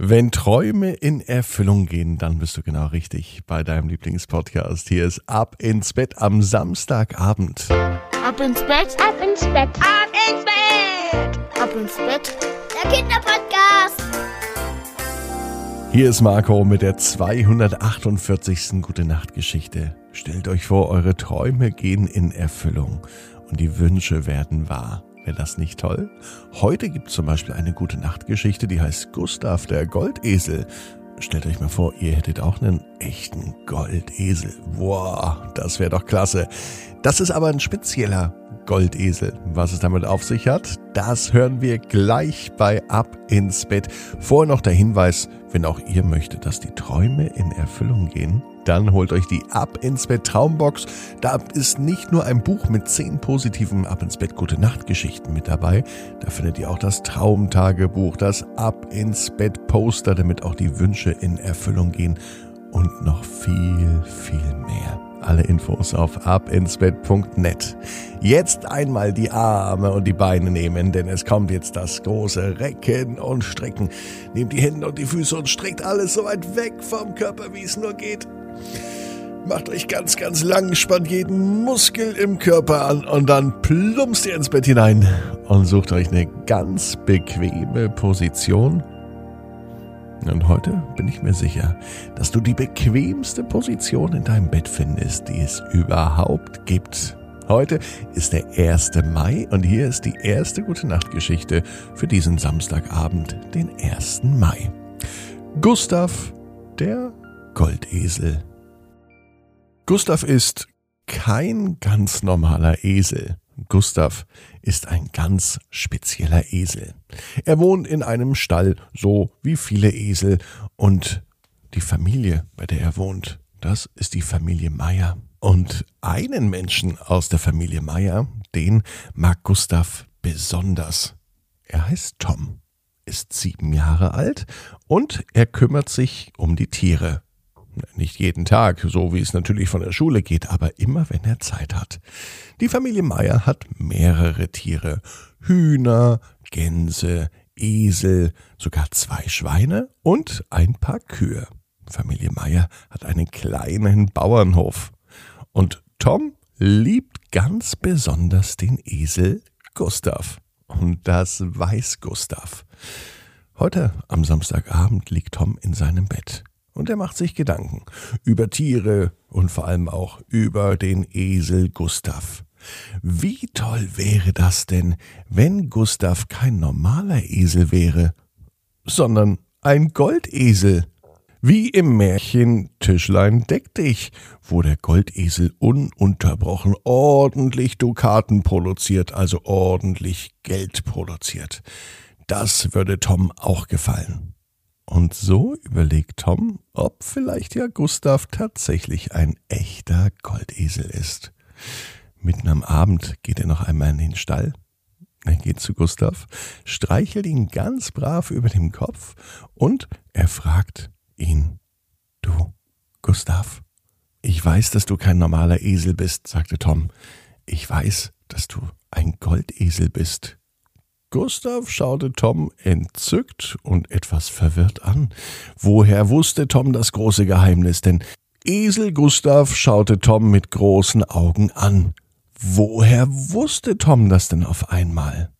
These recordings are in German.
Wenn Träume in Erfüllung gehen, dann bist du genau richtig bei deinem Lieblingspodcast. Hier ist Ab ins Bett am Samstagabend. Ab ins Bett, Ab ins Bett, ab ins Bett, ab ins Bett. der Kinderpodcast. Hier ist Marco mit der 248. Gute Nacht Geschichte. Stellt euch vor, eure Träume gehen in Erfüllung und die Wünsche werden wahr. Wäre das nicht toll? Heute gibt es zum Beispiel eine gute Nachtgeschichte, die heißt Gustav der Goldesel. Stellt euch mal vor, ihr hättet auch einen echten Goldesel. Wow, das wäre doch klasse. Das ist aber ein spezieller Goldesel. Was es damit auf sich hat, das hören wir gleich bei Ab ins Bett. Vorher noch der Hinweis, wenn auch ihr möchtet, dass die Träume in Erfüllung gehen, dann holt euch die Ab ins Bett Traumbox. Da ist nicht nur ein Buch mit zehn positiven Ab ins Bett Gute Nacht Geschichten mit dabei. Da findet ihr auch das Traumtagebuch, das Ab ins Bett Poster, damit auch die Wünsche in Erfüllung gehen und noch viel, viel mehr. Alle Infos auf abinsbett.net. Jetzt einmal die Arme und die Beine nehmen, denn es kommt jetzt das große Recken und Strecken. Nehmt die Hände und die Füße und streckt alles so weit weg vom Körper, wie es nur geht. Macht euch ganz, ganz lang, spannt jeden Muskel im Körper an und dann plumpst ihr ins Bett hinein und sucht euch eine ganz bequeme Position. Und heute bin ich mir sicher, dass du die bequemste Position in deinem Bett findest, die es überhaupt gibt. Heute ist der 1. Mai und hier ist die erste gute Nachtgeschichte für diesen Samstagabend, den 1. Mai. Gustav, der Goldesel. Gustav ist kein ganz normaler Esel. Gustav ist ein ganz spezieller Esel. Er wohnt in einem Stall, so wie viele Esel, und die Familie, bei der er wohnt, das ist die Familie Meier. Und einen Menschen aus der Familie Meier, den mag Gustav besonders. Er heißt Tom, ist sieben Jahre alt und er kümmert sich um die Tiere. Nicht jeden Tag, so wie es natürlich von der Schule geht, aber immer wenn er Zeit hat. Die Familie Meier hat mehrere Tiere. Hühner, Gänse, Esel, sogar zwei Schweine und ein paar Kühe. Familie Meier hat einen kleinen Bauernhof. Und Tom liebt ganz besonders den Esel Gustav. Und das weiß Gustav. Heute am Samstagabend liegt Tom in seinem Bett und er macht sich Gedanken über Tiere und vor allem auch über den Esel Gustav. Wie toll wäre das denn, wenn Gustav kein normaler Esel wäre, sondern ein Goldesel? Wie im Märchen Tischlein deck dich, wo der Goldesel ununterbrochen ordentlich Dukaten produziert, also ordentlich Geld produziert. Das würde Tom auch gefallen. Und so überlegt Tom, ob vielleicht ja Gustav tatsächlich ein echter Goldesel ist. Mitten am Abend geht er noch einmal in den Stall. Er geht zu Gustav, streichelt ihn ganz brav über dem Kopf und er fragt ihn, du, Gustav, ich weiß, dass du kein normaler Esel bist, sagte Tom. Ich weiß, dass du ein Goldesel bist. Gustav schaute Tom entzückt und etwas verwirrt an. Woher wusste Tom das große Geheimnis? Denn Esel Gustav schaute Tom mit großen Augen an. Woher wusste Tom das denn auf einmal?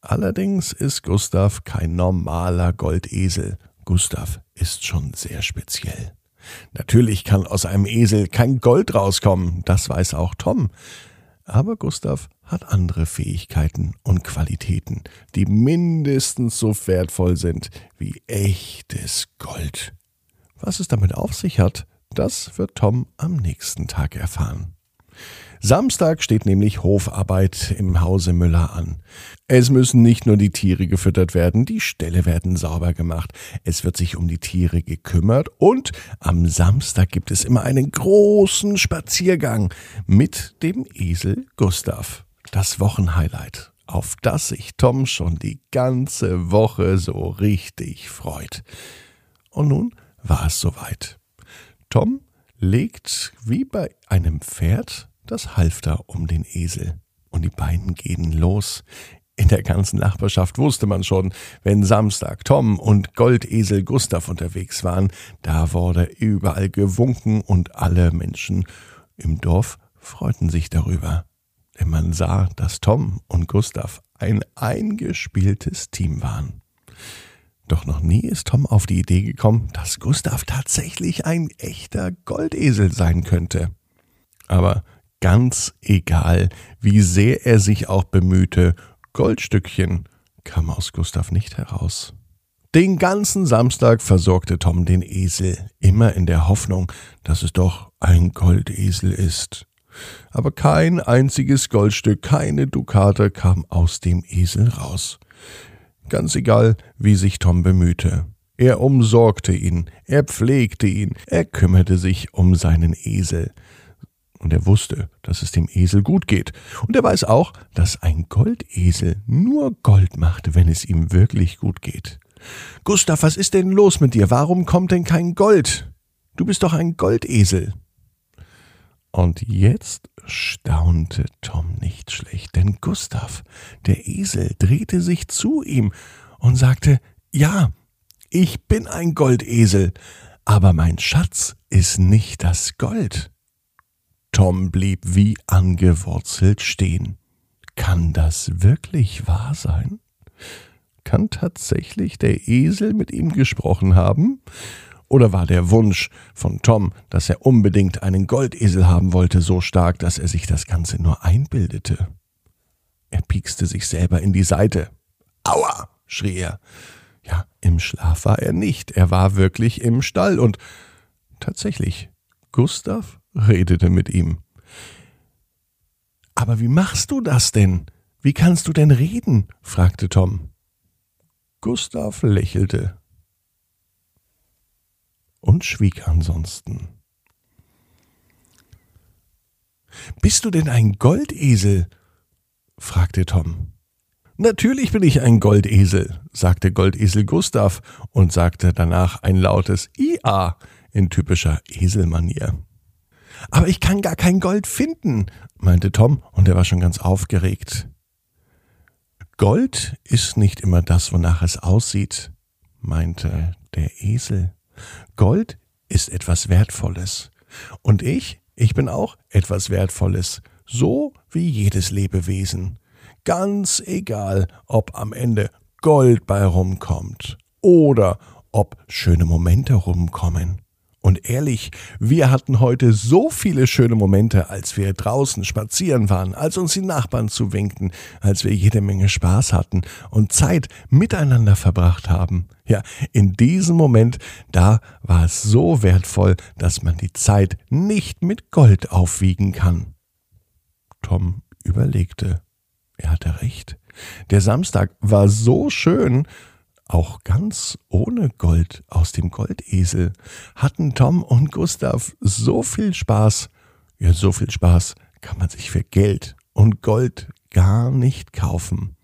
Allerdings ist Gustav kein normaler Goldesel. Gustav ist schon sehr speziell. Natürlich kann aus einem Esel kein Gold rauskommen, das weiß auch Tom. Aber Gustav hat andere Fähigkeiten und Qualitäten, die mindestens so wertvoll sind wie echtes Gold. Was es damit auf sich hat, das wird Tom am nächsten Tag erfahren. Samstag steht nämlich Hofarbeit im Hause Müller an. Es müssen nicht nur die Tiere gefüttert werden, die Ställe werden sauber gemacht, es wird sich um die Tiere gekümmert und am Samstag gibt es immer einen großen Spaziergang mit dem Esel Gustav. Das Wochenhighlight, auf das sich Tom schon die ganze Woche so richtig freut. Und nun war es soweit. Tom legt wie bei einem Pferd das Halfter um den Esel und die beiden gehen los. In der ganzen Nachbarschaft wusste man schon, wenn Samstag Tom und Goldesel Gustav unterwegs waren, da wurde überall gewunken und alle Menschen im Dorf freuten sich darüber. Denn man sah, dass Tom und Gustav ein eingespieltes Team waren. Doch noch nie ist Tom auf die Idee gekommen, dass Gustav tatsächlich ein echter Goldesel sein könnte. Aber ganz egal, wie sehr er sich auch bemühte, Goldstückchen kam aus Gustav nicht heraus. Den ganzen Samstag versorgte Tom den Esel, immer in der Hoffnung, dass es doch ein Goldesel ist. Aber kein einziges Goldstück, keine Dukate kam aus dem Esel raus. Ganz egal, wie sich Tom bemühte. Er umsorgte ihn, er pflegte ihn, er kümmerte sich um seinen Esel. Und er wusste, dass es dem Esel gut geht. Und er weiß auch, dass ein Goldesel nur Gold macht, wenn es ihm wirklich gut geht. Gustav, was ist denn los mit dir? Warum kommt denn kein Gold? Du bist doch ein Goldesel. Und jetzt staunte Tom nicht schlecht, denn Gustav, der Esel, drehte sich zu ihm und sagte, ja, ich bin ein Goldesel, aber mein Schatz ist nicht das Gold. Tom blieb wie angewurzelt stehen. Kann das wirklich wahr sein? Kann tatsächlich der Esel mit ihm gesprochen haben? Oder war der Wunsch von Tom, dass er unbedingt einen Goldesel haben wollte, so stark, dass er sich das Ganze nur einbildete? Er piekste sich selber in die Seite. Aua! schrie er. Ja, im Schlaf war er nicht, er war wirklich im Stall und tatsächlich, Gustav redete mit ihm. Aber wie machst du das denn? Wie kannst du denn reden? fragte Tom. Gustav lächelte und schwieg ansonsten. Bist du denn ein Goldesel? fragte Tom. Natürlich bin ich ein Goldesel, sagte Goldesel Gustav und sagte danach ein lautes Ia in typischer Eselmanier. Aber ich kann gar kein Gold finden, meinte Tom, und er war schon ganz aufgeregt. Gold ist nicht immer das, wonach es aussieht, meinte der Esel. Gold ist etwas Wertvolles. Und ich, ich bin auch etwas Wertvolles, so wie jedes Lebewesen. Ganz egal, ob am Ende Gold bei rumkommt oder ob schöne Momente rumkommen. Und ehrlich, wir hatten heute so viele schöne Momente, als wir draußen spazieren waren, als uns die Nachbarn zuwinkten, als wir jede Menge Spaß hatten und Zeit miteinander verbracht haben. Ja, in diesem Moment, da war es so wertvoll, dass man die Zeit nicht mit Gold aufwiegen kann. Tom überlegte. Er hatte recht. Der Samstag war so schön, auch ganz ohne Gold aus dem Goldesel hatten Tom und Gustav so viel Spaß. Ja, so viel Spaß kann man sich für Geld und Gold gar nicht kaufen.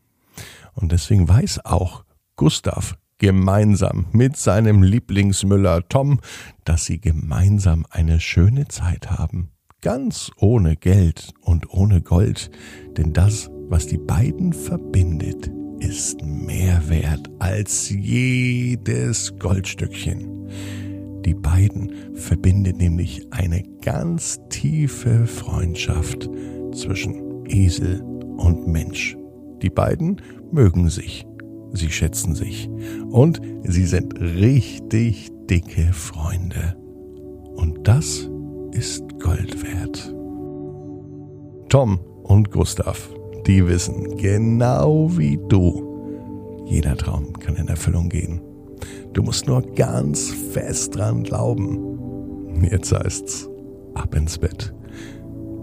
Und deswegen weiß auch Gustav gemeinsam mit seinem Lieblingsmüller Tom, dass sie gemeinsam eine schöne Zeit haben. Ganz ohne Geld und ohne Gold, denn das, was die beiden verbindet, ist mehr wert als jedes Goldstückchen. Die beiden verbindet nämlich eine ganz tiefe Freundschaft zwischen Esel und Mensch. Die beiden mögen sich, sie schätzen sich und sie sind richtig dicke Freunde. Und das ist Gold wert. Tom und Gustav die wissen, genau wie du, jeder Traum kann in Erfüllung gehen. Du musst nur ganz fest dran glauben. Jetzt heißt's, ab ins Bett.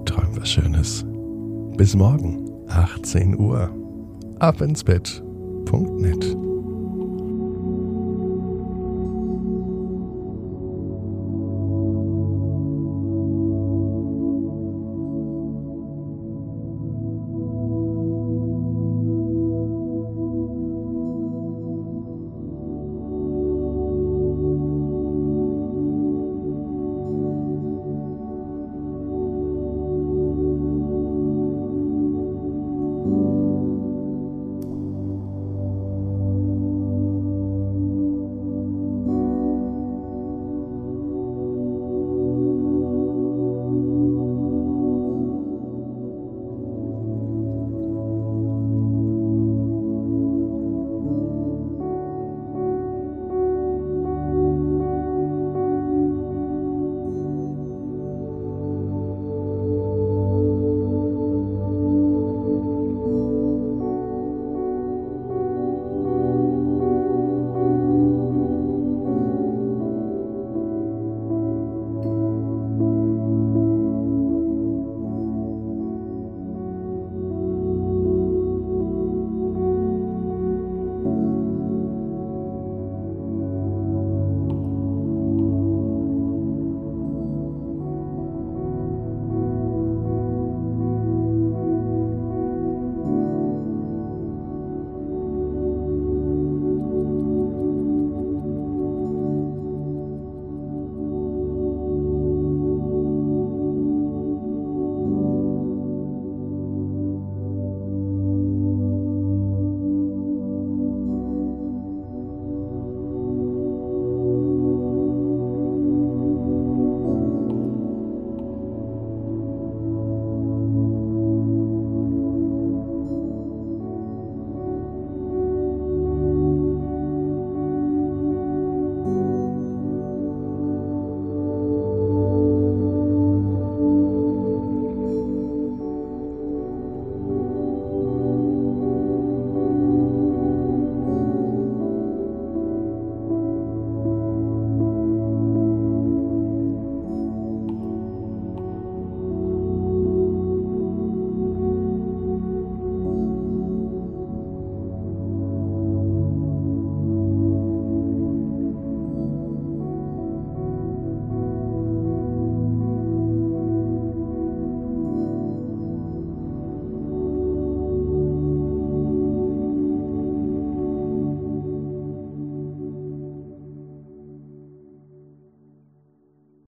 Träum was Schönes. Bis morgen, 18 Uhr. Ab ins Bett.net.